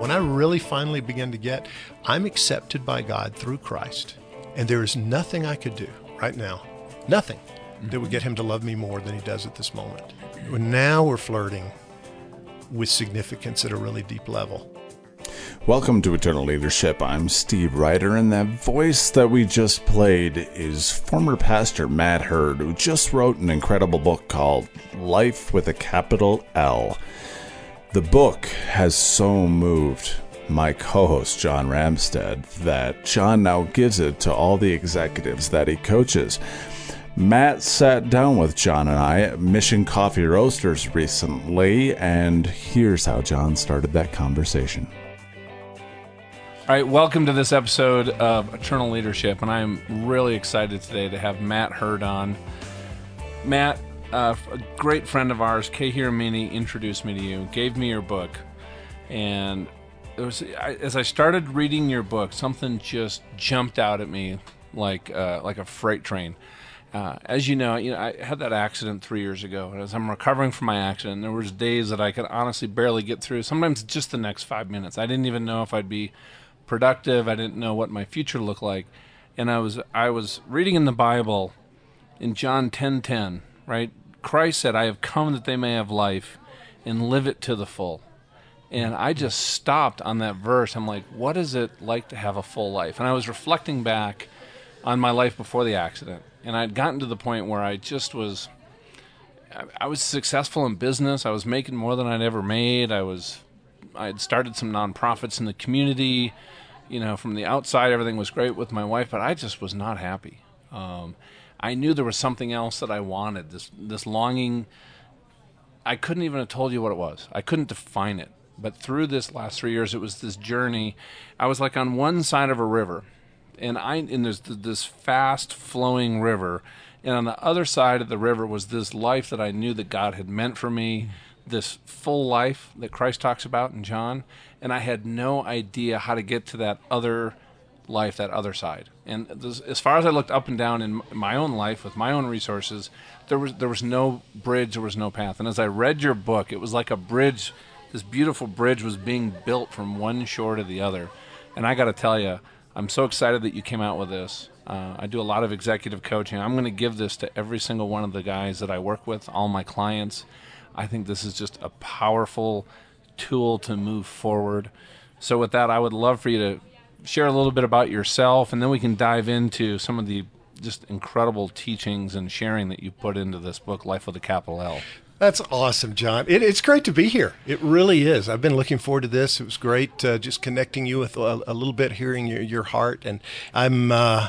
When I really finally began to get, I'm accepted by God through Christ, and there is nothing I could do right now, nothing that would get him to love me more than he does at this moment. Now we're flirting with significance at a really deep level. Welcome to Eternal Leadership. I'm Steve Ryder, and that voice that we just played is former pastor Matt Heard, who just wrote an incredible book called Life with a Capital L. The book has so moved my co host, John Ramstead, that John now gives it to all the executives that he coaches. Matt sat down with John and I at Mission Coffee Roasters recently, and here's how John started that conversation. All right, welcome to this episode of Eternal Leadership, and I'm really excited today to have Matt Heard on. Matt, uh, a great friend of ours, Kay Hiramine, introduced me to you, gave me your book, and it was I, as I started reading your book, something just jumped out at me like uh, like a freight train. Uh, as you know, you know, I had that accident three years ago, and as I'm recovering from my accident, there was days that I could honestly barely get through. Sometimes just the next five minutes. I didn't even know if I'd be productive. I didn't know what my future looked like, and I was I was reading in the Bible, in John ten ten, right? Christ said, "I have come that they may have life, and live it to the full." And I just stopped on that verse. I'm like, what is it like to have a full life? And I was reflecting back on my life before the accident, and I'd gotten to the point where I just was. I was successful in business. I was making more than I'd ever made. I was, I had started some nonprofits in the community you know, from the outside, everything was great with my wife, but I just was not happy. Um, I knew there was something else that I wanted. This this longing. I couldn't even have told you what it was. I couldn't define it. But through this last three years, it was this journey. I was like on one side of a river, and I and there's this fast flowing river, and on the other side of the river was this life that I knew that God had meant for me, this full life that Christ talks about in John and I had no idea how to get to that other life, that other side. And as far as I looked up and down in my own life with my own resources, there was there was no bridge, there was no path. And as I read your book, it was like a bridge. This beautiful bridge was being built from one shore to the other. And I got to tell you, I'm so excited that you came out with this. Uh, I do a lot of executive coaching. I'm going to give this to every single one of the guys that I work with, all my clients. I think this is just a powerful tool to move forward. So, with that, I would love for you to share a little bit about yourself, and then we can dive into some of the just incredible teachings and sharing that you put into this book, Life with a Capital L. That's awesome, John. It, it's great to be here. It really is. I've been looking forward to this. It was great uh, just connecting you with a, a, little bit, hearing your, your heart. And I'm uh,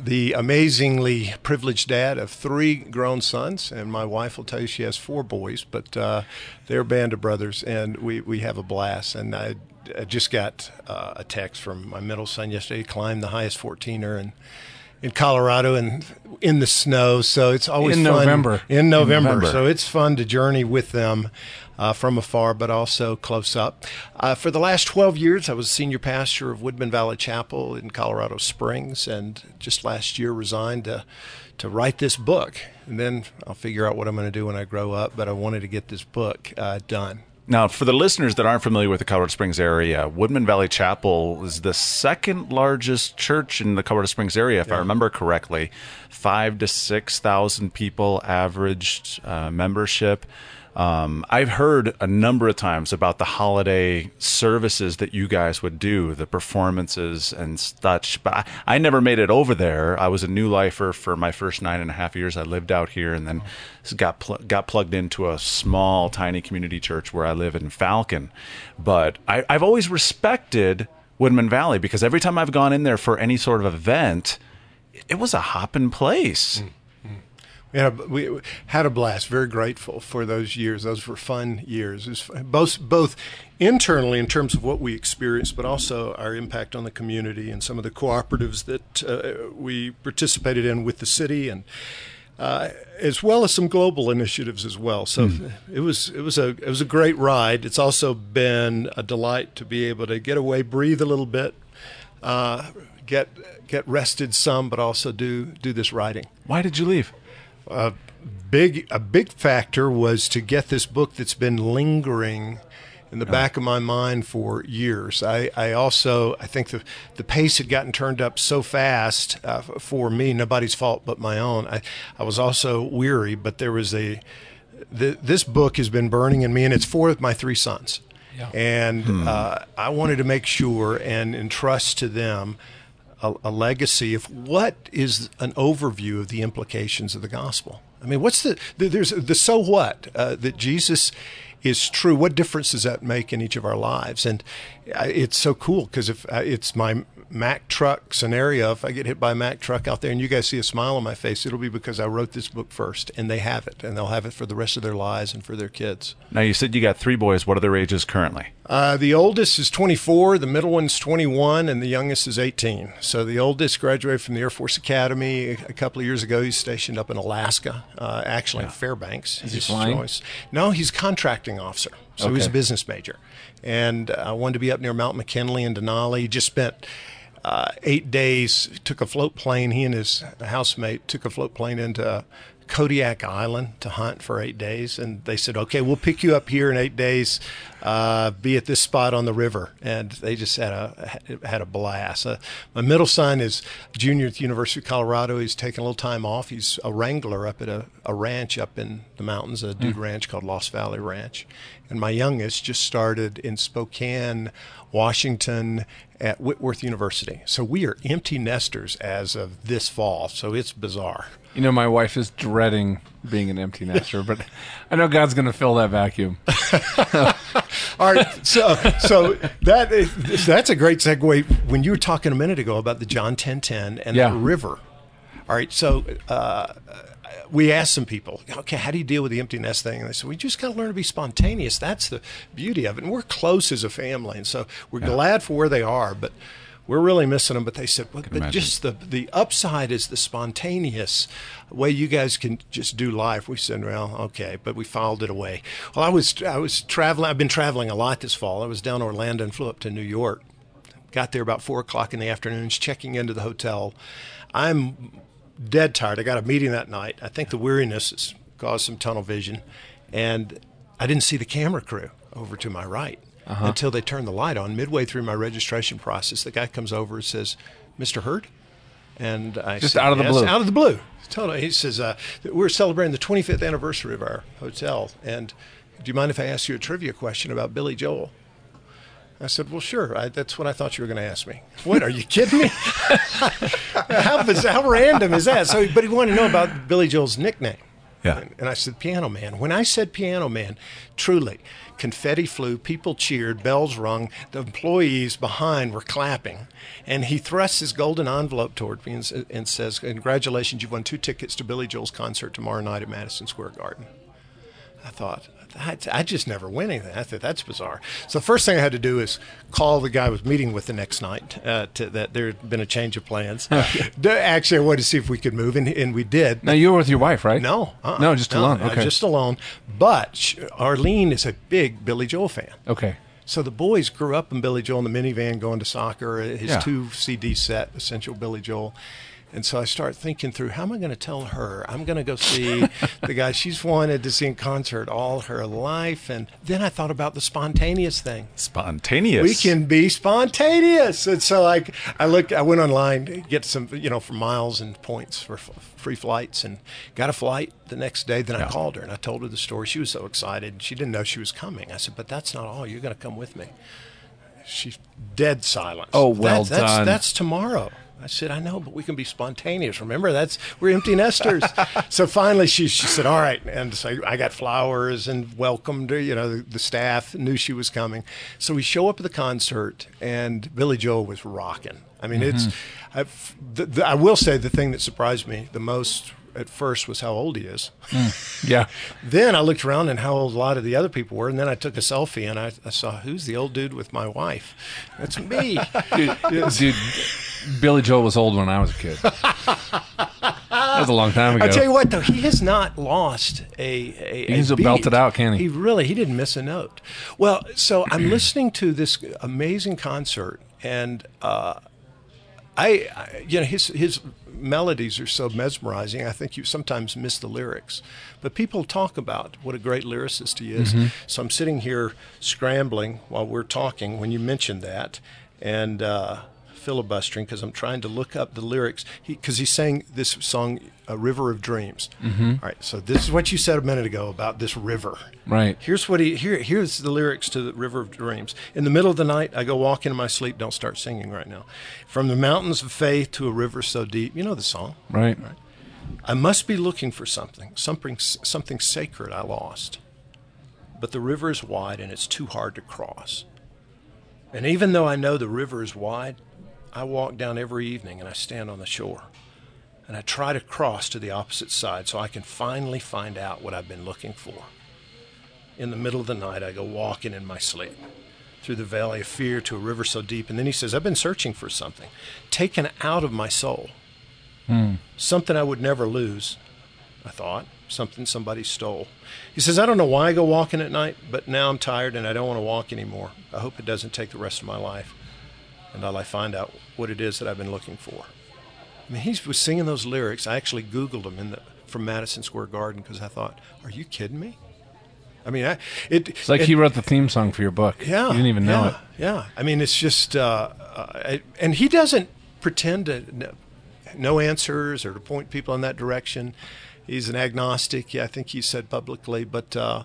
the amazingly privileged dad of three grown sons, and my wife will tell you she has four boys, but uh, they're a band of brothers, and we, we have a blast. And I, I just got uh, a text from my middle son yesterday. He climbed the highest 14er and in Colorado and in the snow. So it's always in fun. November. In November. In November. So it's fun to journey with them uh, from afar, but also close up. Uh, for the last 12 years, I was senior pastor of Woodman Valley Chapel in Colorado Springs, and just last year resigned to to write this book. And then I'll figure out what I'm going to do when I grow up. But I wanted to get this book uh, done. Now, for the listeners that aren't familiar with the Colorado Springs area, Woodman Valley Chapel is the second largest church in the Colorado Springs area, if yeah. I remember correctly. Five to six thousand people averaged uh, membership. Um, I've heard a number of times about the holiday services that you guys would do, the performances and such, but I, I, never made it over there. I was a new lifer for my first nine and a half years. I lived out here and then got pl- got plugged into a small, tiny community church where I live in Falcon. But I, I've always respected Woodman Valley because every time I've gone in there for any sort of event, it was a hopping place. Mm. We had, a, we had a blast. Very grateful for those years. Those were fun years. both both internally in terms of what we experienced, but also our impact on the community and some of the cooperatives that uh, we participated in with the city, and uh, as well as some global initiatives as well. So mm. it was it was a it was a great ride. It's also been a delight to be able to get away, breathe a little bit. Uh, get get rested some, but also do do this writing. Why did you leave? A big a big factor was to get this book that's been lingering in the back of my mind for years. I, I also I think the the pace had gotten turned up so fast uh, for me, nobody's fault but my own. I I was also weary, but there was a the, this book has been burning in me, and it's for my three sons. Yeah. And uh, I wanted to make sure and entrust to them a, a legacy of what is an overview of the implications of the gospel. I mean, what's the, the there's the so what uh, that Jesus is true. What difference does that make in each of our lives? And uh, it's so cool because if uh, it's my Mack truck scenario, if I get hit by a Mack truck out there and you guys see a smile on my face, it'll be because I wrote this book first, and they have it, and they'll have it for the rest of their lives and for their kids. Now you said you got three boys. What are their ages currently? Uh, the oldest is 24, the middle one's 21, and the youngest is 18. So the oldest graduated from the Air Force Academy a couple of years ago. He's stationed up in Alaska, uh, actually in Fairbanks. Is he flying? choice. No, he's a contracting officer. So he's a business major. And I wanted to be up near Mount McKinley and Denali. He just spent uh, eight days, took a float plane. He and his housemate took a float plane into Kodiak Island to hunt for eight days. And they said, okay, we'll pick you up here in eight days, uh, be at this spot on the river. And they just had a, had a blast. Uh, my middle son is junior at the University of Colorado. He's taking a little time off. He's a wrangler up at a, a ranch up in the mountains, a dude ranch called Lost Valley Ranch. And my youngest just started in Spokane, Washington at Whitworth University. So we are empty nesters as of this fall. So it's bizarre. You know, my wife is dreading being an empty nester, but I know God's going to fill that vacuum. All right, so so that is, that's a great segue. When you were talking a minute ago about the John ten ten and Yeah. the river, all right. So uh, we asked some people, okay, how do you deal with the empty nest thing? And they said, we just got to learn to be spontaneous. That's the beauty of it. And we're close as a family, and so we're glad for where they are, but. We're really missing them, but they said, well, but just the the upside is the spontaneous way you guys can just do life. We said, well, okay, but we filed it away. Well, I was I was traveling. I've been traveling a lot this fall. I was down Orlando and flew up to New York. Got there about four o'clock in the afternoon. Checking into the hotel, I'm dead tired. I got a meeting that night. I think the weariness has caused some tunnel vision, and I didn't see the camera crew over to my right until they turned the light on. Midway through my registration process, the guy comes over and says, "Mr. Heard," and I Just said, out of the "Yes," blue. out of the blue. Totally. He says, uh, "We're celebrating the 25th anniversary of our hotel, and do you mind if I ask you a trivia question about Billy Joel?" I said, "Well, sure. I, that's what I thought you were going to ask me." What? Are you kidding me? how, how random is that? So, but he wanted to know about Billy Joel's nickname. Yeah. And, I said, Piano Man. When I said Piano Man, truly, confetti flew, people cheered, bells rung, the employees behind were clapping. And he thrusts his golden envelope toward me and, and says, Congratulations, you've won two tickets to Billy Joel's concert tomorrow night at Madison Square Garden. I thought, I, I just never win anything. I thought that's bizarre. So the first thing I had to do is call the guy I was meeting with the next night. Uh, to, that there had been a change of plans. Actually, I wanted to see if we could move, and, and we did. Now, you were with your wife, right? No, uh-uh. No, just alone. Okay. just alone. But sh- Arlene is a big Billy Joel fan. Okay. So the boys grew up in Billy Joel in the minivan going to soccer. His Yeah. two CD set, Essential Billy Joel. And so I start thinking through how am I going to tell her I'm going to go see the guy she's wanted to see in concert all her life. And then I thought about the spontaneous thing. Spontaneous. We can be spontaneous. And so I, I looked, I went online, to get some, you know, for miles and points for f- free flights and got a flight the next day. Then I called her and I told her the story. She was so excited. She didn't know she was coming. I said, but that's not all. You're going to come with me. She's dead silence. Oh, well That- that's, done. That's tomorrow. I said, I know, but we can be spontaneous. Remember, that's we're empty nesters. so finally, she she said, "All right." And so I got flowers and welcomed her. You know, the, the staff knew she was coming. So we show up at the concert, and Billy Joel was rocking. I mean, it's. Mm-hmm. I've, the, the, I will say the thing that surprised me the most at first was how old he is. Mm, yeah. Then I looked around and how old a lot of the other people were, and then I took a selfie and I, I saw who's the old dude with my wife. That's me. Dude, dude, Billy Joel was old when I was a kid. that was a long time ago. I tell you what, though, he has not lost a. a He can still beat. belt it out, can't he? He really, he didn't miss a note. Well, so I'm listening to this amazing concert, and uh, I, I, you know, his his melodies are so mesmerizing. I think you sometimes miss the lyrics, but people talk about what a great lyricist he is. Mm-hmm. So I'm sitting here scrambling while we're talking when you mentioned that, and uh, filibustering because I'm trying to look up the lyrics because he, he, sang this song, "A River of Dreams." Mm-hmm. All right, so this is what you said a minute ago about this river. Right. Here's what he here. Here's the lyrics to the River of Dreams. In the middle of the night, I go walking in my sleep. Don't start singing right now. From the mountains of faith to a river so deep. You know the song. Right. right. I must be looking for something, something, something sacred I lost. But the river is wide and it's too hard to cross. And even though I know the river is wide, I walk down every evening and I stand on the shore. And I try to cross to the opposite side so I can finally find out what I've been looking for. In the middle of the night, I go walking in my sleep through the valley of fear to a river so deep. And then he says, I've been searching for something taken out of my soul. Hmm. Something I would never lose, I thought. Something somebody stole. He says, I don't know why I go walking at night, but now I'm tired and I don't want to walk anymore. I hope it doesn't take the rest of my life until I find out what it is that I've been looking for. I mean, he was singing those lyrics. I actually Googled them in the, from Madison Square Garden because I thought, are you kidding me? I mean, I, it, It's like it- he wrote the theme song for your book. yeah, You didn't even know yeah, it. Yeah, I mean, it's just, uh, uh, and he doesn't pretend to know, know answers or to point people in that direction. He's an agnostic. Yeah, I think he said publicly, but uh,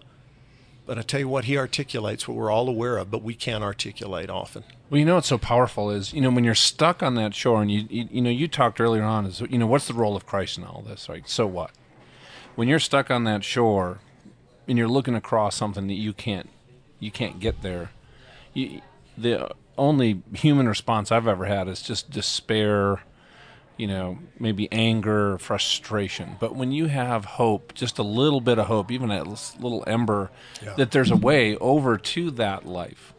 but I tell you what, he articulates what we're all aware of, but we can't articulate often. Well, you know what's so powerful is you know when you're stuck on that shore, and you you, you know you talked earlier on is you know what's the role of Christ in all this? Right? So what? When you're stuck on that shore, and you're looking across something that you can't you can't get there, you, the only human response I've ever had is just despair. You know, maybe anger, or frustration. But when you have hope, just a little bit of hope, even a little ember, Yeah. that there's a way over to that life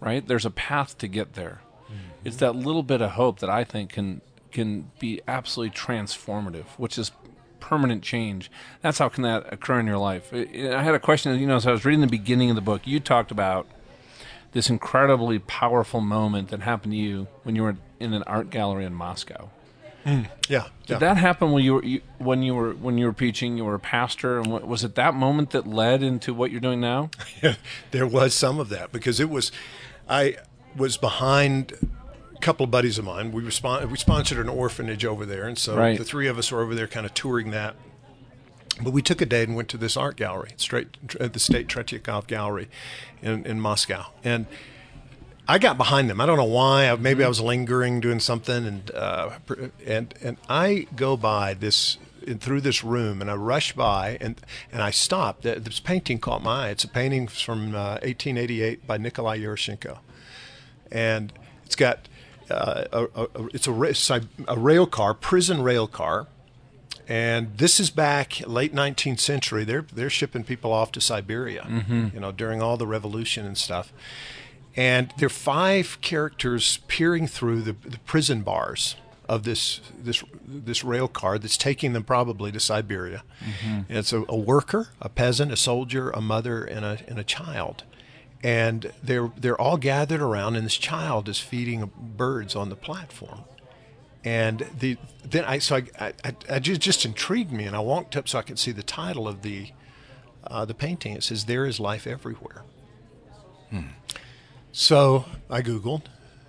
right? There's a path to get there. Mm-hmm. It's that little bit of hope that I think can can be absolutely transformative, which is permanent change. That's how can that occur in your life. I had a question, you know, as I was reading the beginning of the book, you talked about this incredibly powerful moment that happened to you when you were in an art gallery in Moscow. Yeah, yeah. Did that happen when you were you, when you were when you were preaching? You were a pastor, and what, was it that moment that led into what you're doing now? there was some of that because it was, I was behind a couple of buddies of mine. We, respon- we sponsored an orphanage over there, and so Right. the three of us were over there kind of touring that. But we took a day and went to this art gallery, straight at the State Tretyakov Gallery in, in Moscow. And I got behind them. I don't know why. Maybe I was lingering, doing something, and uh, and and I go by this through this room, and I rush by, and and I stop. Th- This painting caught my eye. It's a painting from uh, 1888 by Nikolai Yaroshenko, and it's got uh, a, a, it's a, a rail car, prison rail car. And this is back late 19th century. They're they're shipping people off to Siberia, you know, during all the revolution and stuff. And there are five characters peering through the, the prison bars of this this this rail car that's taking them probably to Siberia. And it's a, a worker, a peasant, a soldier, a mother, and a and a child. And they're they're all gathered around, and this child is feeding birds on the platform and the then I so I, I, I just just intrigued me, and I walked up so I could see the title of the uh, the painting. It says "There is life everywhere." So I googled.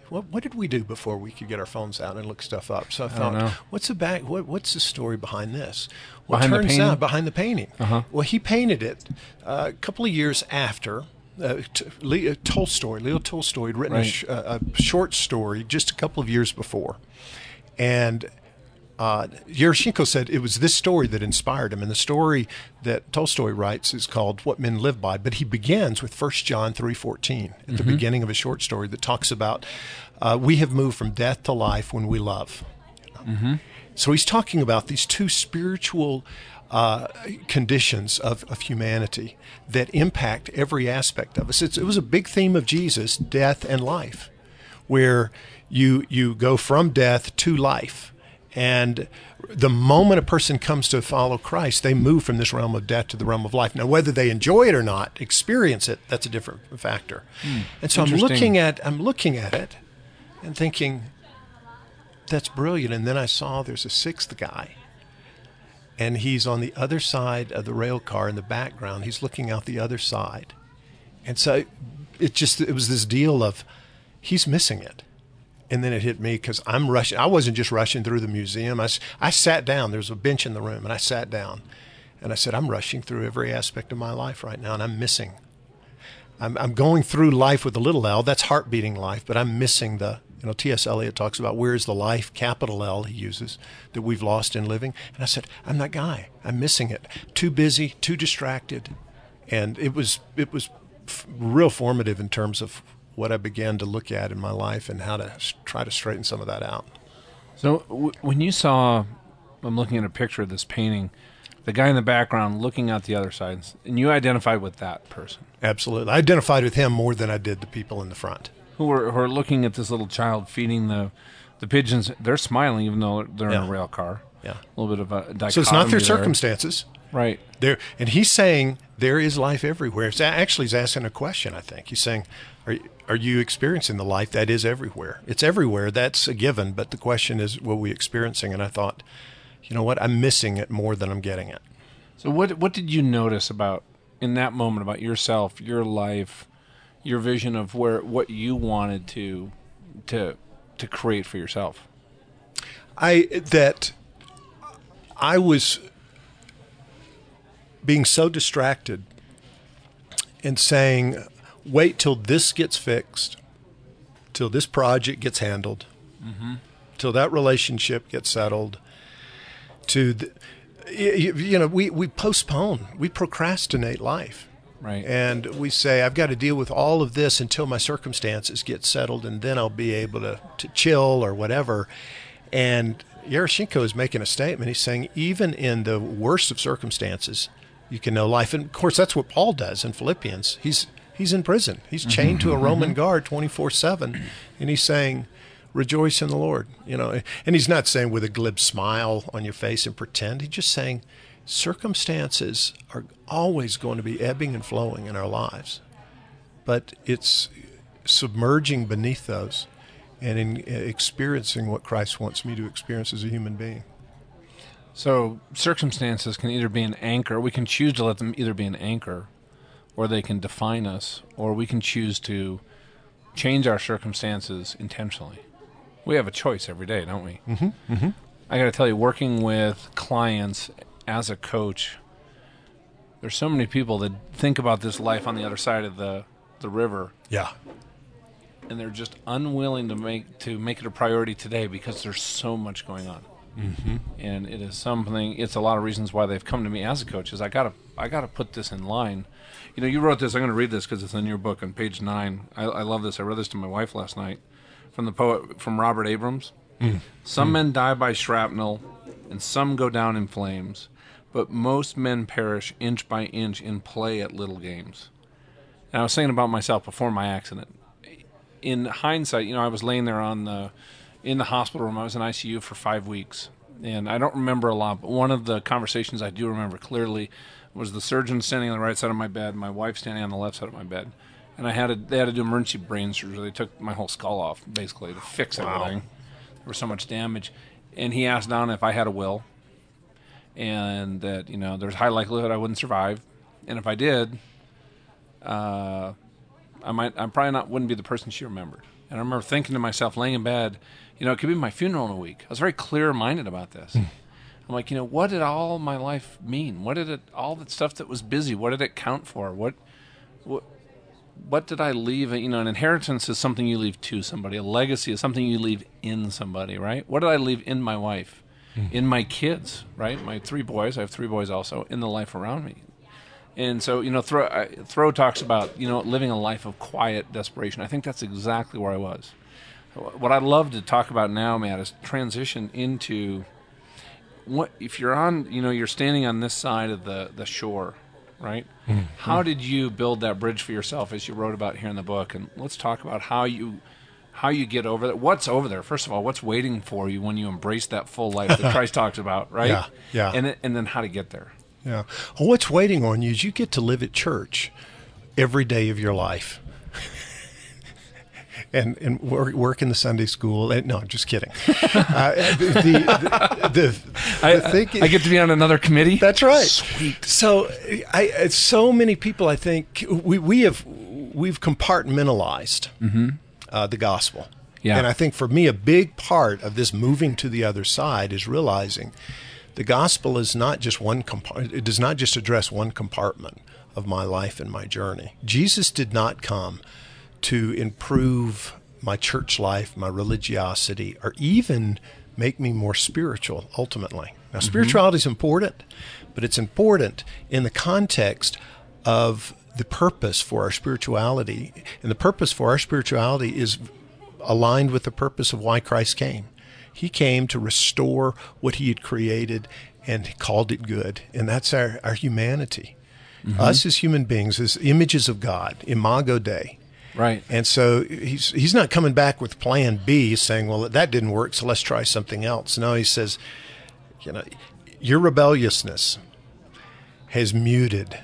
What, what did we do before we could get our phones out and look stuff up? So I thought, know. what's the back? What, what's the story behind this? Well, Behind the turns painting? out behind the painting. Uh-huh. Well, he painted it uh, a couple of years after. Uh, t- Leo, Tolstoy, Leo Tolstoy, had written a, sh- a short story just a couple of years before, and uh, Yaroshenko said it was this story that inspired him. And the story that Tolstoy writes is called "What Men Live By." But he begins with 1 John three fourteen at the beginning of a short story that talks about uh, we have moved from death to life when we love. So he's talking about these two spiritual uh, conditions of, of humanity that impact every aspect of us. It's, it was a big theme of Jesus, death and life, where you you go from death to life. And the moment a person comes to follow Christ, they move from this realm of death to the realm of life. Now, whether they enjoy it or not, experience it, that's a different factor. Hmm. And so I'm looking at I'm looking at it and thinking, that's brilliant. And then I saw there's a sixth guy, and he's on the other side of the rail car in the background. He's looking out the other side, and so it just it was this deal of he's missing it. And then it hit me because I'm rushing. I wasn't just rushing through the museum. I, I sat down. There was a bench in the room, and I sat down. And I said, I'm rushing through every aspect of my life right now, and I'm missing. I'm, I'm going through life with a little L. That's heart beating life, but I'm missing the, you know, T.S. Eliot talks about where's the life, capital L, he uses, that we've lost in living. And I said, I'm that guy. I'm missing it. Too busy, too distracted. And it was, it was real formative in terms of what I began to look at in my life and how to try to straighten some of that out. So w- when you saw, I'm looking at a picture of this painting, the guy in the background looking out the other side, and you identified with that person Absolutely. I identified with him more than I did the people in the front. who were, who are looking at this little child feeding the the pigeons. They're smiling even though they're in a rail car. Yeah. A little bit of a dichotomy. So it's not their there. circumstances. right? There, and he's saying there is life everywhere. It's actually he's asking a question. I think he's saying, "Are are you experiencing the life that is everywhere? It's everywhere. That's a given. But the question is, what are we experiencing?" And I thought, you know what? I'm missing it more than I'm getting it. So what what did you notice about in that moment about yourself, your life, your vision of where what you wanted to to to create for yourself? I that I was being so distracted and saying, "Wait till this gets fixed, till this project gets handled, mm-hmm. till that relationship gets settled." To the, you, you know, we we postpone, we procrastinate life. Right. And we say, I've got to deal with all of this until my circumstances get settled, and then I'll be able to, to chill or whatever. And Yaroshenko is making a statement. He's saying, even in the worst of circumstances, you can know life. And of course, that's what Paul does in Philippians. He's he's in prison. He's chained to a mm-hmm. Roman mm-hmm. guard twenty four seven, and he's saying, "Rejoice in the Lord." You know, and he's not saying with a glib smile on your face and pretend. He's just saying, circumstances are always going to be ebbing and flowing in our lives, but it's submerging beneath those and in uh, experiencing what Christ wants me to experience as a human being. So circumstances can either be an anchor. We can choose to let them either be an anchor, or they can define us, or we can choose to change our circumstances intentionally. We have a choice every day, don't we? Mm-hmm. Mm-hmm. I got to tell you, working with clients as a coach, there's so many people that think about this life on the other side of the the river, Yeah. and they're just unwilling to make to make it a priority today because there's so much going on. Mm-hmm. And it is something. It's a lot of reasons why they've come to me as a coach. Is I gotta I gotta put this in line. You know, you wrote this. I'm going to read this because it's in your book on page nine. I, I love this. I read this to my wife last night from the poet from Robert Abrams. Some men die by shrapnel, and some go down in flames, but most men perish inch by inch in play at little games. And I was saying about myself before my accident. In hindsight, you know, I was laying there on the in the hospital room. I was in ICU for five weeks, and I don't remember a lot. But one of the conversations I do remember clearly was the surgeon standing on the right side of my bed, my wife standing on the left side of my bed, and I had to, they had to do emergency brain surgery. They took my whole skull off basically to fix everything. There was so much damage, and he asked Donna if I had a will, and that you know there's high likelihood I wouldn't survive, and if I did, uh, I might I probably not wouldn't be the person she remembered. And I remember thinking to myself, laying in bed, you know, it could be my funeral in a week. I was very clear minded about this. Hmm. I'm like, you know, what did all my life mean? What did it all that stuff that was busy? What did it count for? What what what did I leave? You know, an inheritance is something you leave to somebody. A legacy is something you leave in somebody, right? What did I leave in my wife, hmm. in my kids, right? My three boys. I have three boys also in the life around me. And so, you know, Thoreau, Thoreau talks about, you know, living a life of quiet desperation. I think that's exactly where I was. What I'd love to talk about now, Matt, is transition into what if you're on, you know, you're standing on this side of the, the shore, right? Mm-hmm. How did you build that bridge for yourself, as you wrote about here in the book? And let's talk about how you how you get over that. What's over there? First of all, what's waiting for you when you embrace that full life that Christ talks about, right? Yeah, yeah. And then, and then how to get there. Yeah. Well, what's waiting on you is you get to live at church every day of your life. And and work, work in the Sunday school. And, no, I'm just kidding. uh, the, the, the, I, thing- I get to be on another committee. that's right. Sweet. So, I I- so many people, I think we we have we've compartmentalized uh, the gospel. Mm-hmm. Yeah. And I think for me, a big part of this moving to the other side is realizing the gospel is not just one compartment. It does not just address one compartment of my life and my journey. Jesus did not come to improve my church life, my religiosity, or even make me more spiritual ultimately. Now, mm-hmm. spirituality is important, but it's important in the context of the purpose for our spirituality. And the purpose for our spirituality is aligned with the purpose of why Christ came. He came to restore what he had created and called it good. And that's our, our humanity. Mm-hmm. Us as human beings, as images of God, imago Dei. Right. And so he's he's not coming back with plan B saying, well, that didn't work, so let's try something else. No, he says, you know, your rebelliousness has muted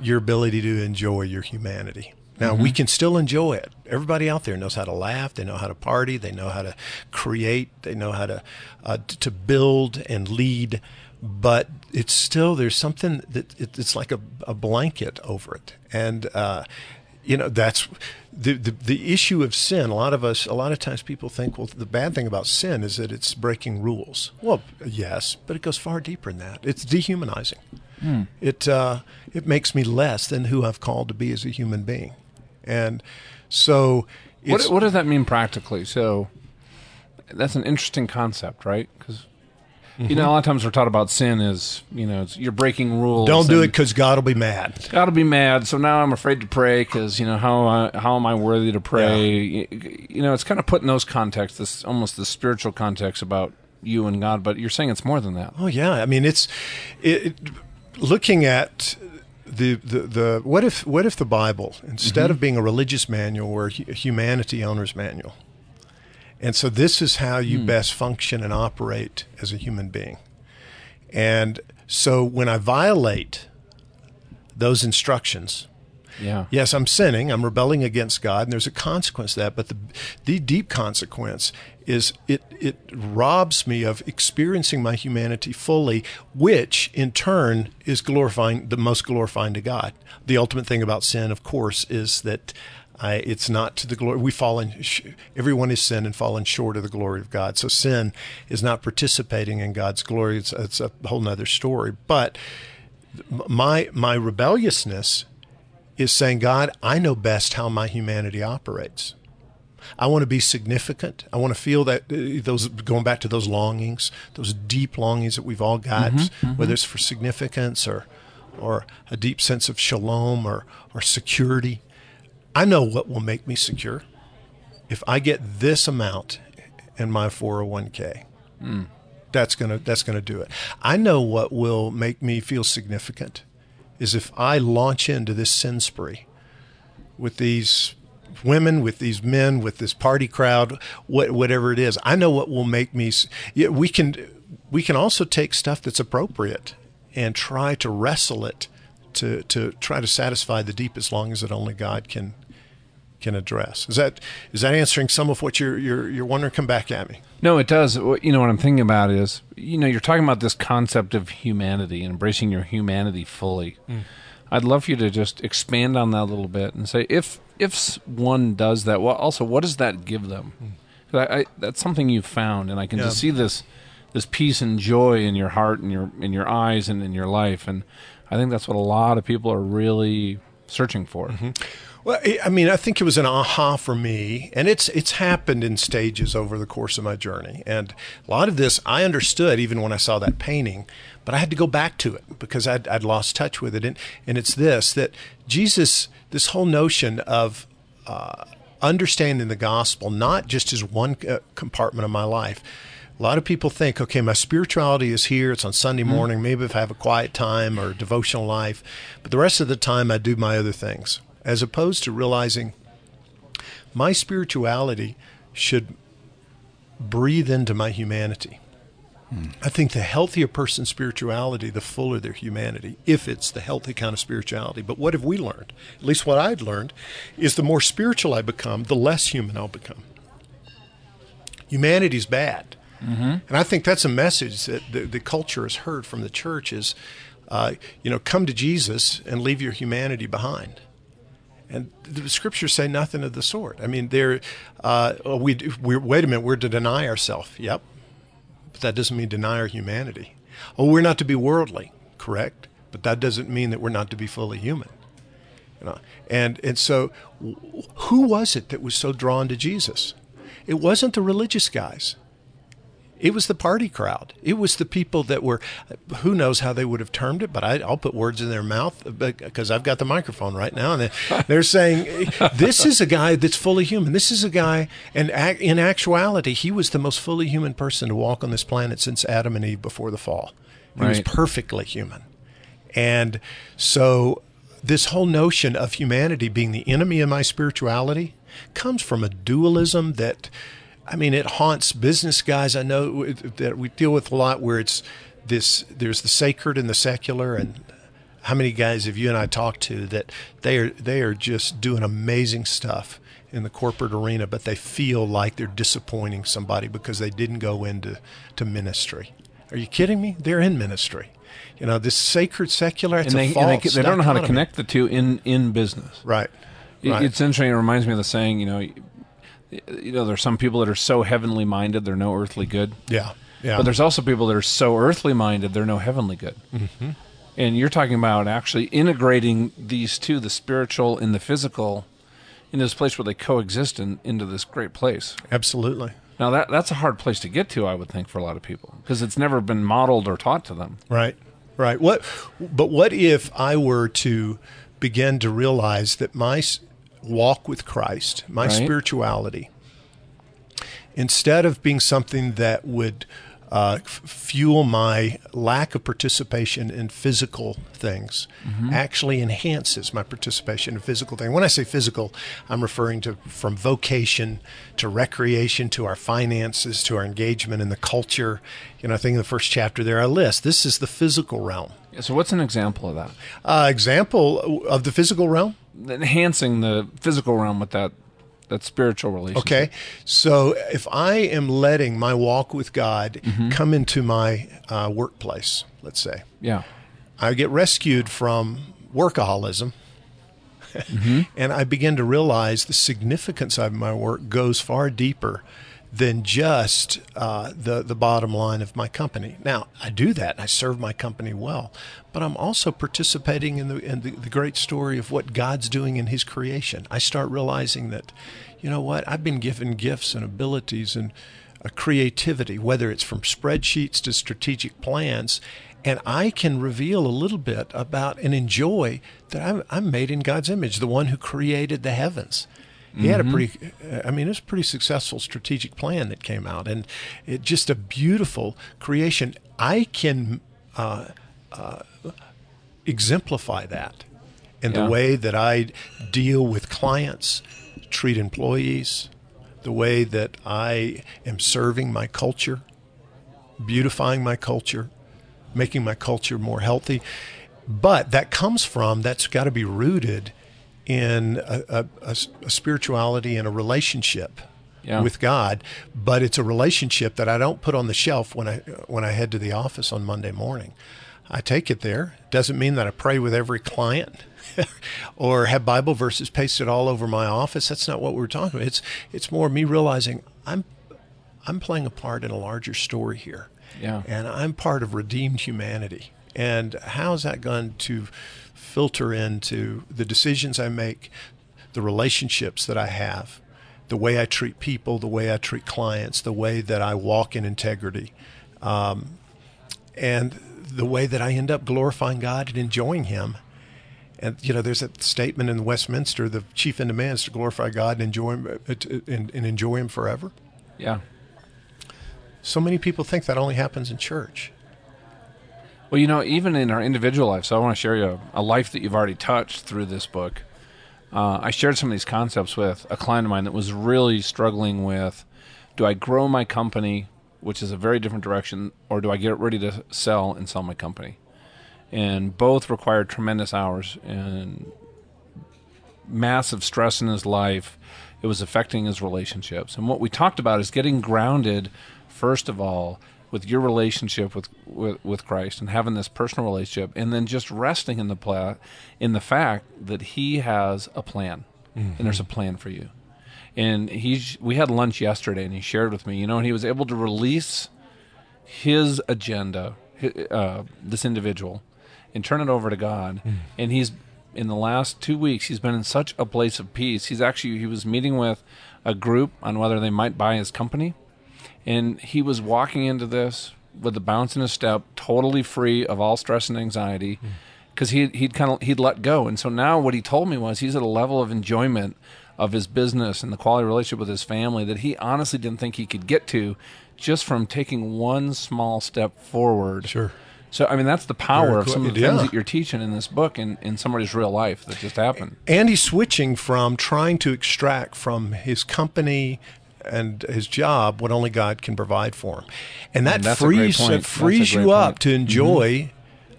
your ability to enjoy your humanity. Now we can still enjoy it. Everybody out there knows how to laugh. They know how to party. They know how to create. They know how to uh, to build and lead. But it's still there's something that it, it's like a, a blanket over it, and uh, you know that's the, the the issue of sin. A lot of us, a lot of times, people think, well, the bad thing about sin is that it's breaking rules. Well, yes, but it goes far deeper than that. It's dehumanizing. It uh, it makes me less than who I've called to be as a human being, and so What, what does that mean practically? So that's an interesting concept, right? Because you know, a lot of times we're taught about sin is you know it's, you're breaking rules. don't do it because God will be mad. God will be mad. So now I'm afraid to pray because you know how I, how am I worthy to pray? You, you know, it's kind of put in those contexts, this almost the spiritual context about you and God. But you're saying it's more than that. Oh yeah, I mean it's it, it- looking at the, the the what if what if the Bible instead mm-hmm. of being a religious manual were a humanity owner's manual, and so this is how you hmm. best function and operate as a human being, and so when I violate those instructions, Yeah. Yes, I'm sinning. I'm rebelling against God, and there's a consequence to that. But the the deep consequence is it it robs me of experiencing my humanity fully, which in turn is glorifying the most glorifying to God. The ultimate thing about sin, of course, is that. I, it's not to the glory. We fallen. Sh- everyone is sin and fallen short of the glory of God. So sin is not participating in God's glory. It's, it's a whole nother story. But my my rebelliousness is saying, God, I know best how my humanity operates. I want to be significant. I want to feel that uh, those going back to those longings, those deep longings that we've all got, whether it's for significance or or a deep sense of shalom or or security. I know what will make me secure. If I get this amount in my 401k, hmm. that's gonna that's gonna do it. I know what will make me feel significant is if I launch into this sin spree with these women, with these men, with this party crowd, what, whatever it is. I know what will make me. we can we can also take stuff that's appropriate and try to wrestle it to to try to satisfy the deepest as it only God can can address. Is that is that answering some of what you're you're you're wondering? Come back at me. No, it does. You know what I'm thinking about is, you know, you're talking about this concept of humanity and embracing your humanity fully. Mm. I'd love for you to just expand on that a little bit and say, if if one does that, well, also, what does that give them? Mm. 'Cause I, I, that's something you've found, and I can Yeah. just see this this peace and joy in your heart and your in your eyes and in your life, and I think that's what a lot of people are really searching for. Mm-hmm. Well, I- I mean, I think it was an aha for me, and it's it's happened in stages over the course of my journey. And a lot of this I understood even when I saw that painting, but I had to go back to it because I'd, I'd lost touch with it. And, and it's this that Jesus, this whole notion of uh, understanding the gospel, not just as one uh, compartment of my life. A lot of people think, okay, my spirituality is here. It's on Sunday morning. Maybe if I have a quiet time or devotional life, but the rest of the time I do my other things. As opposed to realizing my spirituality should breathe into my humanity. I think the healthier person's spirituality, the fuller their humanity, if it's the healthy kind of spirituality. But what have we learned? At least what I'd learned is the more spiritual I become, the less human I'll become. Humanity's bad. Mm-hmm. And I think that's a message that the, the culture has heard from the church is, uh, you know, come to Jesus and leave your humanity behind. And the scriptures say nothing of the sort. I mean, there, uh, we, we wait a minute, we're to deny ourselves. Yep, but that doesn't mean deny our humanity. Oh, we're not to be worldly, correct? But that doesn't mean that we're not to be fully human. You know? And and so, who was it that was so drawn to Jesus? It wasn't the religious guys. It was the party crowd. It was the people that were, who knows how they would have termed it, but I, will put words in their mouth uh, because I've got the microphone right now. And they're saying, this is a guy that's fully human. This is a guy, and in actuality, he was the most fully human person to walk on this planet since Adam and Eve before the fall. He right. was perfectly human. And so this whole notion of humanity being the enemy of my spirituality comes from a dualism that I mean, it haunts business guys. I know that we deal with a lot where it's this. There's the sacred and the secular, and how many guys have you and I talked to that they are they are just doing amazing stuff in the corporate arena, but they feel like they're disappointing somebody because they didn't go into to ministry. Are you kidding me? They're in ministry. You know, this sacred secular. It's and they, a false they, they don't know how to connect the two in in business. Right. It, right. It's interesting. It reminds me of the saying. You know, you know, there's some people that are so heavenly minded they're no earthly good. Yeah, yeah. But there's also people that are so earthly minded they're no heavenly good. Mm-hmm. And you're talking about actually integrating these two, the spiritual and the physical, into this place where they coexist in, into this great place. Absolutely. Now that that's a hard place to get to, I would think, for a lot of people because it's never been modeled or taught to them. Right, right. What? But what if I were to begin to realize that my walk with Christ, my right. spirituality, instead of being something that would uh, f- fuel my lack of participation in physical things mm-hmm. actually enhances my participation in physical things. When I say physical, I'm referring to from vocation to recreation to our finances to our engagement in the culture. You know, I think in the first chapter there I list this is the physical realm. So, what's an example of that? Uh, example of the physical realm? Enhancing the physical realm with that that spiritual relationship. Okay, so if I am letting my walk with God mm-hmm. come into my uh, workplace, let's say, yeah, I get rescued from workaholism. Mm-hmm. and I begin to realize the significance of my work goes far deeper than just uh, the the bottom line of my company. Now I do that and I serve my company well, but I'm also participating in the in the, the great story of what God's doing in His creation. I start realizing that, you know what, I've been given gifts and abilities and a creativity, whether it's from spreadsheets to strategic plans, and I can reveal a little bit about and enjoy that I'm, I'm made in God's image, the one who created the heavens he mm-hmm. had a mm-hmm. pretty i mean it's a pretty successful strategic plan that came out and it just a beautiful creation i can uh, uh, exemplify that in yeah. the way that i deal with clients treat employees the way that i am serving my culture beautifying my culture making my culture more healthy but that comes from that's got to be rooted in a, a, a spirituality and a relationship yeah. with God, but it's a relationship that I don't put on the shelf when I when I head to the office on Monday morning. I take it there. Doesn't mean that I pray with every client or have Bible verses pasted all over my office. That's not what we're talking about. It's it's more me realizing I'm I'm playing a part in a larger story here. Yeah. And I'm part of redeemed humanity. And how's that going to filter into the decisions I make, the relationships that I have, the way I treat people, the way I treat clients, the way that I walk in integrity, um, and the way that I end up glorifying God and enjoying Him. And you know, there's a statement in Westminster: the chief end of man is to glorify God and enjoy Him, uh, and, and enjoy Him forever. Yeah. So many people think that only happens in church. Well, you know, even in our individual life, so I want to share you a, a life that you've already touched through this book. Uh, I shared some of these concepts with a client of mine that was really struggling with do I grow my company which is a very different direction, or do I get ready to sell and sell my company? And both required tremendous hours and massive stress in his life. It was affecting his relationships. And what we talked about is getting grounded, first of all, with your relationship with, with, with Christ and having this personal relationship, and then just resting in the pla- in the fact that He has a plan, mm-hmm. and there's a plan for you. And he's we had lunch yesterday, and he shared with me, you know, and he was able to release his agenda, uh, this individual, and turn it over to God. Mm. And he's in the last two weeks, he's been in such a place of peace. He's actually he was meeting with a group on whether they might buy his company, and he was walking into this with a bounce in his step, totally free of all stress and anxiety, because hmm. he he'd kind of he'd let go. And so now what he told me was he's at a level of enjoyment of his business and the quality relationship with his family that he honestly didn't think he could get to just from taking one small step forward. Sure so I mean that's the power Very of some of the yeah. things that you're teaching in this book and in somebody's real life that just happened. And he's switching from trying to extract from his company and his job what only God can provide for him, and that and frees frees you up to enjoy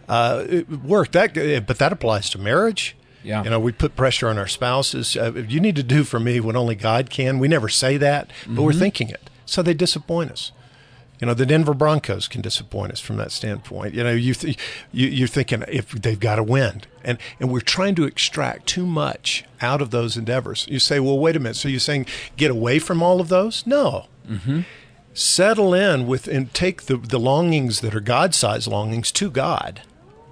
mm-hmm. uh, work. That but that applies to marriage. Yeah. You know, we put pressure on our spouses. Uh, you need to do for me what only God can. We never say that, but mm-hmm. we're thinking it. So they disappoint us. You know, the Denver Broncos can disappoint us from that standpoint. You know, you, th- you you're thinking if they've got to win, and and we're trying to extract too much out of those endeavors. You say, well, wait a minute. So you're saying get away from all of those? No. Mm-hmm. Settle in with and take the the longings that are God-sized longings to God.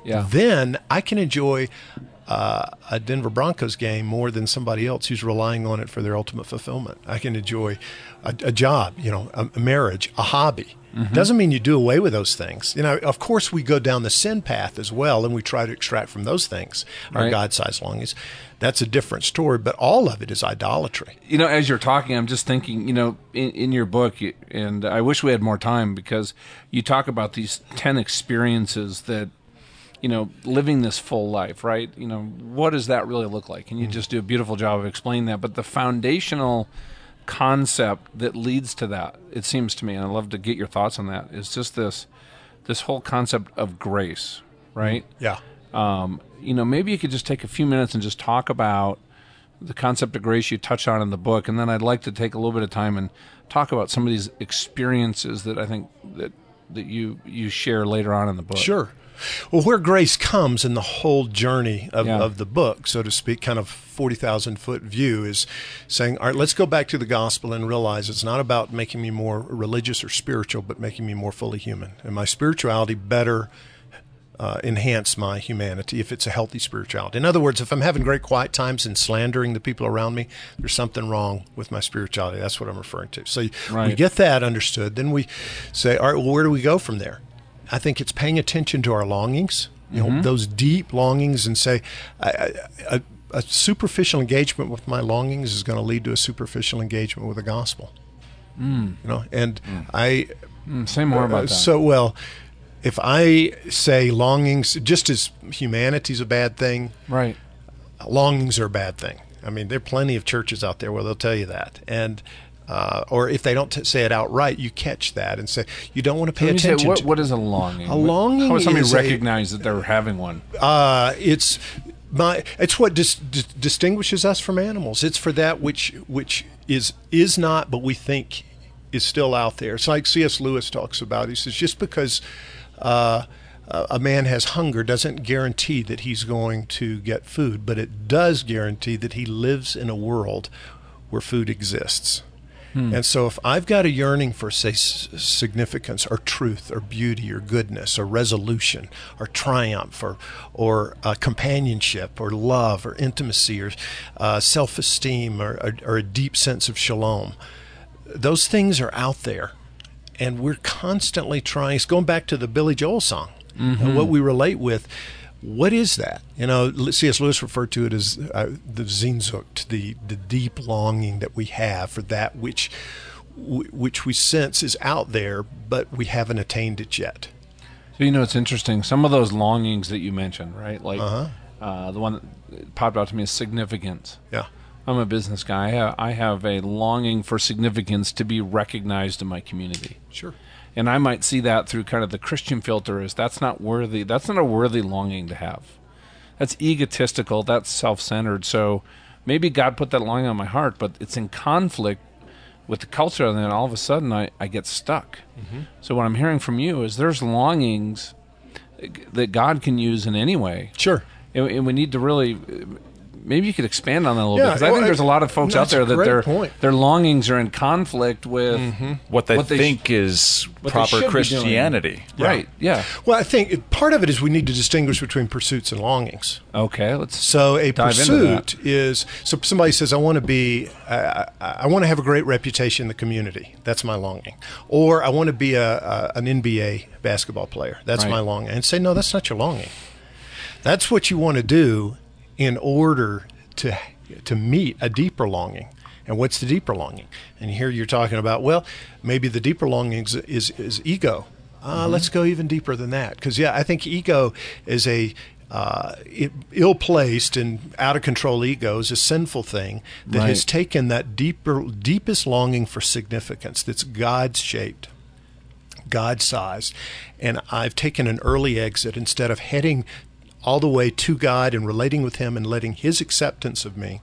Yeah. Then I can enjoy uh, a Denver Broncos game more than somebody else who's relying on it for their ultimate fulfillment. I can enjoy a, a job, you know, a, a marriage, a hobby. Mm-hmm. Doesn't mean you do away with those things. You know, of course, we go down the sin path as well, and we try to extract from those things our right. God-sized longings. That's a different story, but all of it is idolatry. You know, as you're talking, I'm just thinking, you know, in, in your book, and I wish we had more time because you talk about these ten experiences that you know, living this full life, right? You know, what does that really look like? And you mm. just do a beautiful job of explaining that. But the foundational concept that leads to that, it seems to me, and I'd love to get your thoughts on that, is just this this whole concept of grace, right? Mm, yeah. Um, you know, maybe you could just take a few minutes and just talk about the concept of grace you touch on in the book, and then I'd like to take a little bit of time and talk about some of these experiences that I think that that you you share later on in the book. Sure. Well, where grace comes in the whole journey of, yeah. of the book, so to speak, kind of 40,000 foot view, is saying, all right, let's go back to the gospel and realize it's not about making me more religious or spiritual, but making me more fully human. And my spirituality better uh, enhance my humanity if it's a healthy spirituality. In other words, if I'm having great quiet times and slandering the people around me, there's something wrong with my spirituality. That's what I'm referring to. So right. we get that understood. Then we say, all right, well, where do we go from there? I think it's paying attention to our longings, you mm-hmm. know, those deep longings, and say, a superficial engagement with my longings is going to lead to a superficial engagement with the gospel. Mm. You know, and mm. I mm, say more about uh, that. So well, if I say longings, just as humanity's a bad thing, right? Longings are a bad thing. I mean, there are plenty of churches out there where they'll tell you that, and uh, or if they don't t- say it outright, you catch that and say you don't want to pay attention. Say, what, what is a longing? A longing. How does somebody recognize a, that they're having one? Uh, it's my. It's what dis- dis- distinguishes us from animals. It's for that which which is is not, but we think is still out there. It's like C.S. Lewis talks about. He says just because. Uh, a man has hunger doesn't guarantee that he's going to get food, but it does guarantee that he lives in a world where food exists. Hmm. And so, if I've got a yearning for, say, significance or truth or beauty or goodness or resolution or triumph or, or uh, companionship or love or intimacy or uh, self esteem or, or, or a deep sense of shalom, those things are out there. And we're constantly trying, it's going back to the Billy Joel song, mm-hmm. and what we relate with what is that? You know, C.S. Lewis referred to it as uh, the Sehnsucht, the the deep longing that we have for that which which we sense is out there, but we haven't attained it yet. So you know, it's interesting. Some of those longings that you mentioned, right? Like uh-huh. uh, the one that popped out to me is significance. Yeah. I'm a business guy. I have, I have a longing for significance to be recognized in my community. Sure. And I might see that through kind of the Christian filter is that's not worthy. That's not a worthy longing to have. That's egotistical. That's self-centered. So maybe God put that longing on my heart, but it's in conflict with the culture, and then all of a sudden I, I get stuck. Mm-hmm. So what I'm hearing from you is there's longings that God can use in any way, Sure. and, and we need to really. Maybe you could expand on that a little bit Yeah, because I think there's a lot of folks out there that their point. their longings are in conflict with What they What they think is they should proper be doing. Christianity. right. Yeah. Well, I think part of it is we need to distinguish between pursuits and longings. Okay. Let's. So a Dive into pursuit is so somebody says I want to be uh, I, I want to have a great reputation in the community. That's my longing. Or I want to be a, a an NBA basketball player. That's Right. my longing. And say no, that's not your longing. That's what you want to do in order to to meet a deeper longing. And what's the deeper longing? And here you're talking about well, maybe the deeper longing is is, is ego. Uh, Let's go even deeper than that, because yeah, I think ego is a uh, ill placed and out of control ego is a sinful thing that has taken that deeper, deepest longing for significance that's God shaped, God sized, and I've taken an early exit instead of heading all the way to God and relating with Him and letting His acceptance of me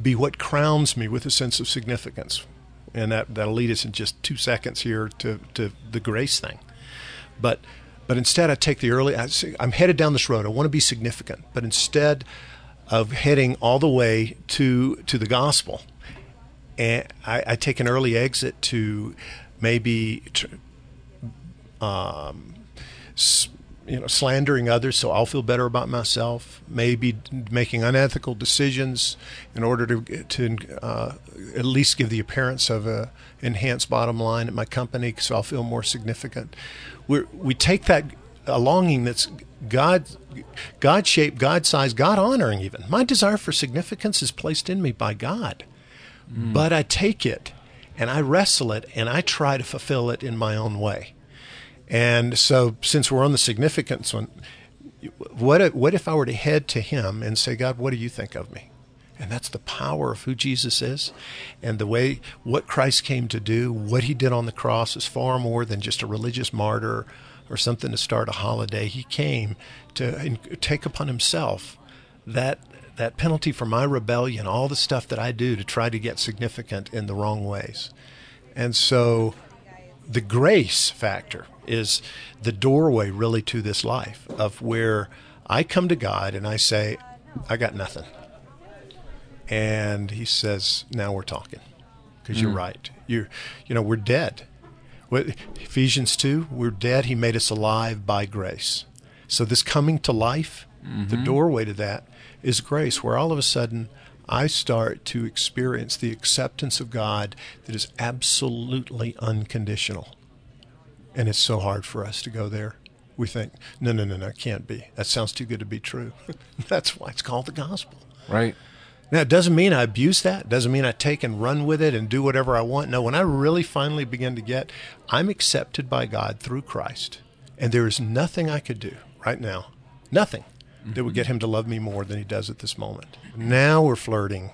be what crowns me with a sense of significance. And that, that'll lead us in just two seconds here to, to the grace thing. But but instead, I take the early. I I'm headed down this road. I want to be significant. But instead of heading all the way to to the gospel, and I, I take an early exit to maybe um, you know, slandering others so I'll feel better about myself. Maybe making unethical decisions in order to to uh, at least give the appearance of a enhanced bottom line at my company, so I'll feel more significant. We we take that a longing that's God God shaped, God sized, God honoring. Even my desire for significance is placed in me by God, but I take it and I wrestle it and I try to fulfill it in my own way. And so, since we're on the significance one, what if, what if I were to head to Him and say, God, what do you think of me? And that's the power of who Jesus is, and the way what Christ came to do, what He did on the cross is far more than just a religious martyr or something to start a holiday. He came to take upon Himself that that penalty for my rebellion, all the stuff that I do to try to get significant in the wrong ways. And so the grace factor is the doorway really to this life of where I come to God and I say, I got nothing. And he says, now we're talking because you're mm. right. You're, you know, we're dead. What, Ephesians 2, we're dead. He made us alive by grace. So this coming to life, the mm-hmm. doorway to that is grace, where all of a sudden I start to experience the acceptance of God that is absolutely unconditional. And it's so hard for us to go there. We think, no, no, no, no, it can't be. That sounds too good to be true. That's why it's called the gospel. Right. Now, it doesn't mean I abuse that. It doesn't mean I take and run with it and do whatever I want. No, when I really finally begin to get, I'm accepted by God through Christ. And there is nothing I could do right now, nothing that would mm-hmm. get him to love me more than he does at this moment. Now we're flirting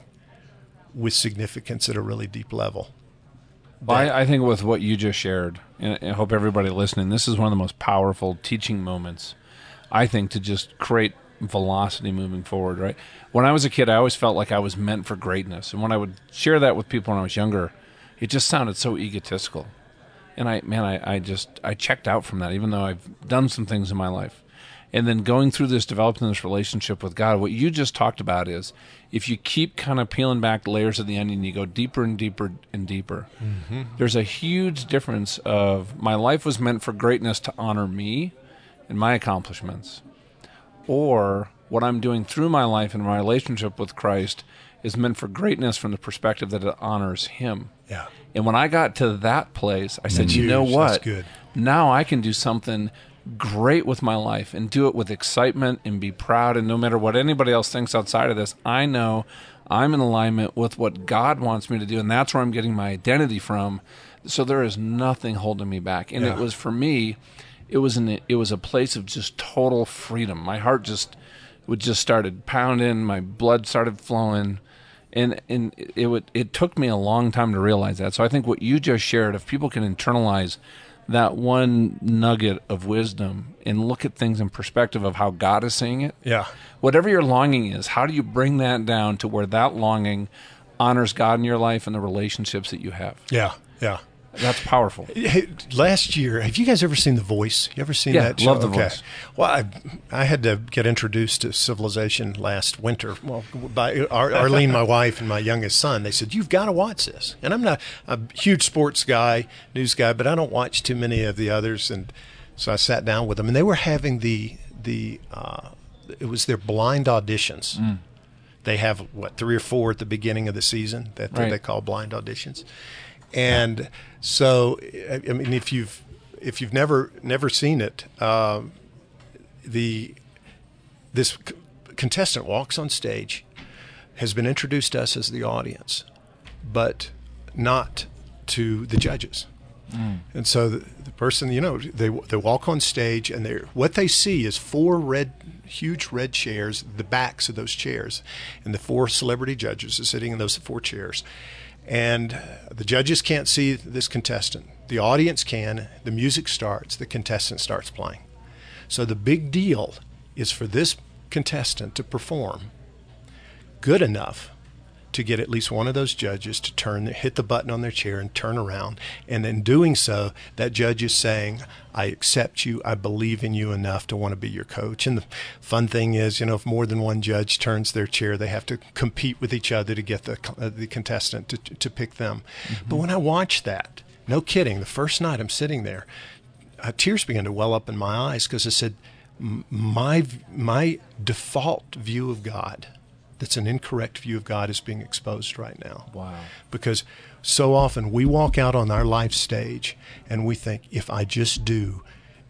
with significance at a really deep level. Well, I, I think with what you just shared, and I hope everybody listening, this is one of the most powerful teaching moments, I think, to just create velocity moving forward, right? When I was a kid, I always felt like I was meant for greatness. And when I would share that with people when I was younger, it just sounded so egotistical. And I, man, I, I just, I checked out from that, even though I've done some things in my life. And then going through this, developing this relationship with God, what you just talked about is if you keep kind of peeling back layers of the onion, you go deeper and deeper and deeper. There's a huge difference of my life was meant for greatness to honor me and my accomplishments, or what I'm doing through my life and my relationship with Christ is meant for greatness from the perspective that it honors Him. Yeah. And when I got to that place, I said, you know what? Now I can do something great with my life and do it with excitement and be proud. And no matter what anybody else thinks outside of this, I know I'm in alignment with what God wants me to do. And that's where I'm getting my identity from. So there is nothing holding me back. And Yeah. it was for me, it was an, it was a place of just total freedom. My heart just would just started pounding, my blood started flowing and and it would it took me a long time to realize that. So I think what you just shared, if people can internalize that one nugget of wisdom and look at things in perspective of how God is seeing it, Yeah. whatever your longing is, how do you bring that down to where that longing honors God in your life and the relationships that you have? Yeah. Yeah. That's powerful. Hey, last year, have you guys ever seen The Voice? You ever seen Yeah, that? love The okay. Voice. Well, I, I had to get introduced to civilization last winter. Well, by Ar- Arlene, my wife, and my youngest son. They said you've got to watch this. And I'm not a huge sports guy, news guy, but I don't watch too many of the others. And so I sat down with them, and they were having the the uh, it was their blind auditions. Mm. They have what three or four at the beginning of the season that, Right. they call blind auditions. And so, I mean, if you've if you've never never seen it, um, the this c- contestant walks on stage, has been introduced to us as the audience, but not to the judges. And so the, the person, you know, they they walk on stage and they what they see is four red, huge red chairs, the backs of those chairs, and the four celebrity judges are sitting in those four chairs, and the judges can't see this contestant. The audience can. The music starts. The contestant starts playing. So the big deal is for this contestant to perform good enough to get at least one of those judges to turn hit the button on their chair and turn around. And in doing so that judge is saying i accept you. I believe in you enough to want to be your coach. And the fun thing is you know if more than one judge turns their chair they have to compete with each other to get the uh, the contestant to, to pick them. But when i watched that no kidding the first night i'm sitting there uh, tears began to well up in my eyes because I said, my my default view of God, that's an incorrect view of God, is being exposed right now. Wow. Because so often we walk out on our life stage and we think, if I just do,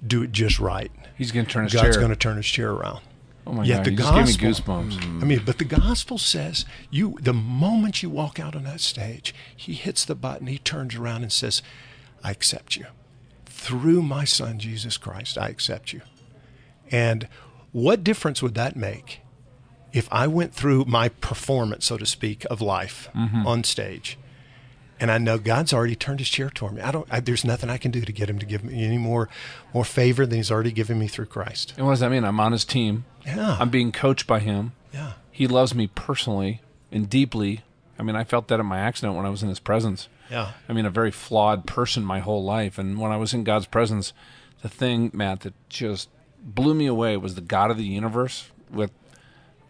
do it just right, He's going to turn his God's chair. going to turn His chair around. oh my Yet god! the you just gave me gospel- goosebumps. Mm. I mean, but the gospel says you the moment you walk out on that stage, he hits the button, he turns around and says, I accept you. Through my son Jesus Christ, I accept you. And what difference would that make if I went through my performance, so to speak, of life mm-hmm. on stage? And I know God's already turned His chair toward me. I don't. I, there's nothing I can do to get Him to give me any more, more favor than He's already given me through Christ. And what does that mean? I'm on his team. Yeah. I'm being coached by him. Yeah. He loves me personally and deeply. I mean, I felt that in my accident when I was in his presence. Yeah. I mean, a very flawed person my whole life. And when I was in God's presence, the thing, Matt, that just blew me away was the God of the universe with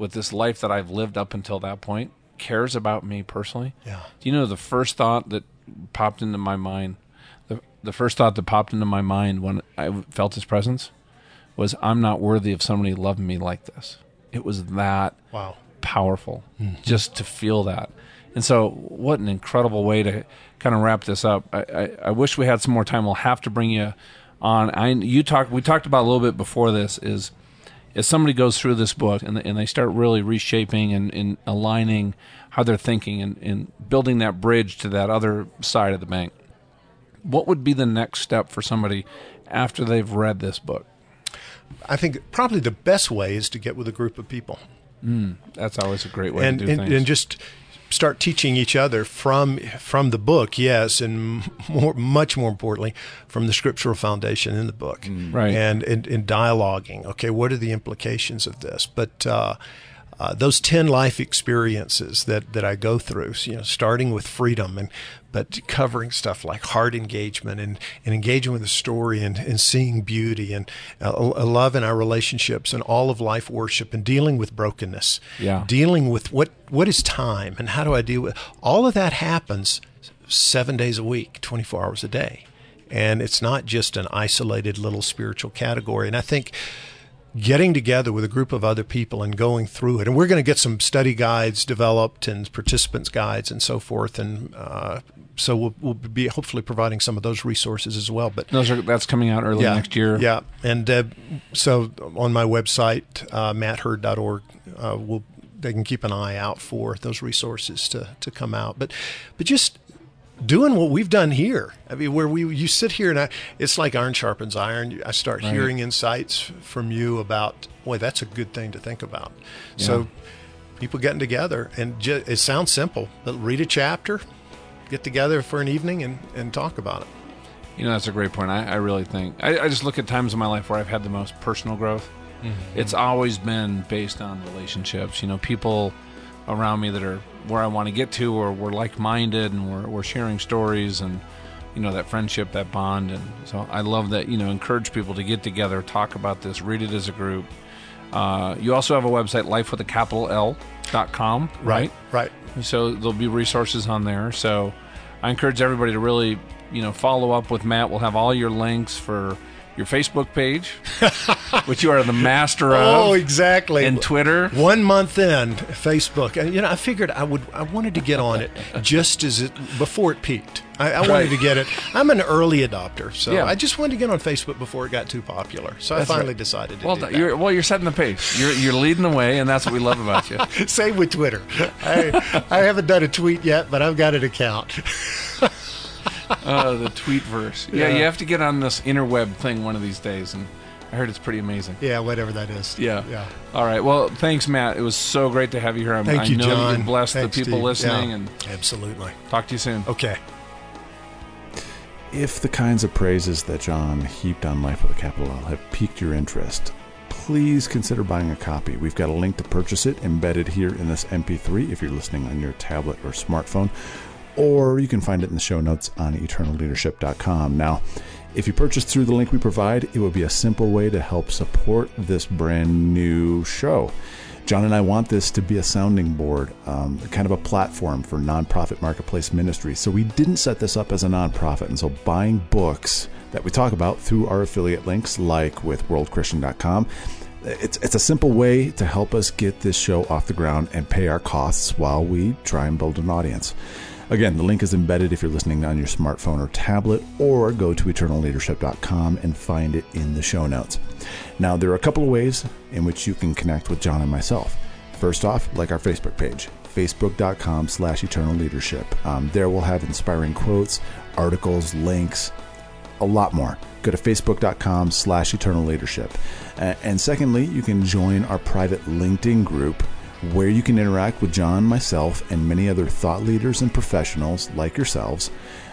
with this life that I've lived up until that point cares about me personally. Yeah. Do you know the first thought that popped into my mind? The the first thought that popped into my mind when I felt his presence was I'm not worthy of somebody loving me like this. It was that Wow. powerful mm-hmm. just to feel that. And so, what an incredible way to kind of wrap this up. I, I, I wish we had some more time. We'll have to bring you on. I you talked. We talked about a little bit before this. Is as somebody goes through this book and, and they start really reshaping and, and aligning how they're thinking and, and building that bridge to that other side of the bank. What would be the next step for somebody after they've read this book? I think probably the best way is to get with a group of people hmm. That's always a great way and to do and, things. and just start teaching each other from from the book, yes, and more much more importantly from the scriptural foundation in the book, Right. And in and dialoguing. Okay, what are the implications of this? But uh, uh, those ten life experiences that that I go through, you know, starting with freedom and but covering stuff like heart engagement and, and engaging with the story and, and seeing beauty and uh, a love in our relationships and all of life worship and dealing with brokenness Yeah. dealing with what what is time and how do I deal with all of that happens seven days a week, 24 hours a day. And it's not just an isolated little spiritual category. And I think getting together with a group of other people and going through it, and we're going to get some study guides developed and participants guides and so forth. And uh, so we'll, we'll be hopefully providing some of those resources as well. But Those are that's coming out early yeah, next year. Yeah, and uh, so on my website, uh, mattheard.org, uh, we'll, they can keep an eye out for those resources to, to come out. But but just doing what we've done here. I mean, where we you sit here and I, it's like iron sharpens iron. I start hearing insights from you about, boy, that's a good thing to think about. So people getting together. And ju- it sounds simple, but read a chapter, get together for an evening, and, and talk about it. You know, that's a great point. I, I really think I, I just look at times in my life where I've had the most personal growth. Mm-hmm. It's always been based on relationships. You know, people around me that are where I want to get to, or we're like-minded, and we're we're sharing stories, and you know that friendship, that bond, and so I love that. You know, encourage people to get together, talk about this, read it as a group. Uh, you also have a website, life with a capital L dot com, right? Right. So there'll be resources on there. So I encourage everybody to really, you know, follow up with Matt. We'll have all your links for your Facebook page, which you are the master of. Oh, exactly. And Twitter. One month in, Facebook. And, you know, I figured I would. I wanted to get on it just as it before it peaked. I, I wanted to get it. I'm an early adopter, so Yeah. I just wanted to get on Facebook before it got too popular. So That's I finally right. decided to Well, do that. you're well. You're setting the pace. You're you're leading the way, and that's what we love about you. Same with Twitter. I, I haven't done a tweet yet, but I've got an account. Uh, the tweet verse. Yeah, Yeah. you have to get on this interweb thing one of these days, and I heard it's pretty amazing. yeah, whatever that is. Yeah. Yeah. All right. Well, thanks, Matt. It was so great to have you here. I'm, Thank I you, know that John. you blessed Thanks, the people Steve. listening, Yeah. and Absolutely. talk to you soon. Okay. If the kinds of praises that John heaped on Life with a Capital L have piqued your interest, please consider buying a copy. We've got a link to purchase it embedded here in this MP3 if you're listening on your tablet or smartphone, or you can find it in the show notes on eternalleadership.com. Now, if you purchase through the link we provide, it would be a simple way to help support this brand new show. John and I want this to be a sounding board, um, kind of a platform for nonprofit marketplace ministry. So we didn't set this up as a nonprofit. And so buying books that we talk about through our affiliate links, like with worldchristian.com, it's, it's a simple way to help us get this show off the ground and pay our costs while we try and build an audience. Again, the link is embedded if you're listening on your smartphone or tablet, or go to eternalleadership.com and find it in the show notes. Now, there are a couple of ways in which you can connect with John and myself. First off, like our Facebook page, facebook.com slash eternal leadership. Um, there we'll have inspiring quotes, articles, links, a lot more. Go to facebook.com slash eternal leadership. Uh, and secondly, you can join our private LinkedIn group where you can interact with John, myself, and many other thought leaders and professionals like yourselves.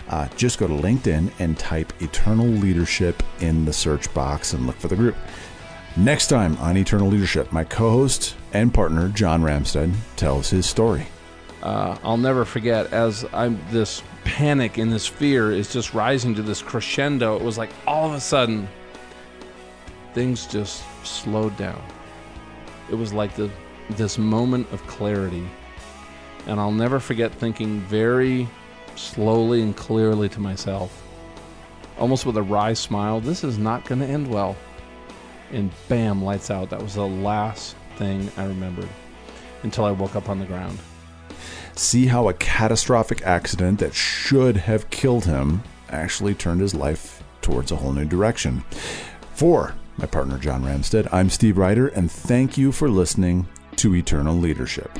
Uh, just go to LinkedIn and type eternal leadership in the search box and look for the group. Next time on Eternal Leadership, my co host and partner, John Ramstead, tells his story. uh, I'll never forget as I'm this panic and this fear is just rising to this crescendo. It was like all of a sudden things just slowed down. It was like the this moment of clarity. And I'll never forget thinking very slowly and clearly to myself, almost with a wry smile, this is not going to end well. And bam, lights out. That was the last thing I remembered until I woke up on the ground. see how a catastrophic accident that should have killed him actually turned his life towards a whole new direction. For my partner John Ramstead, I'm Steve Ryder, and thank you for listening to Eternal Leadership.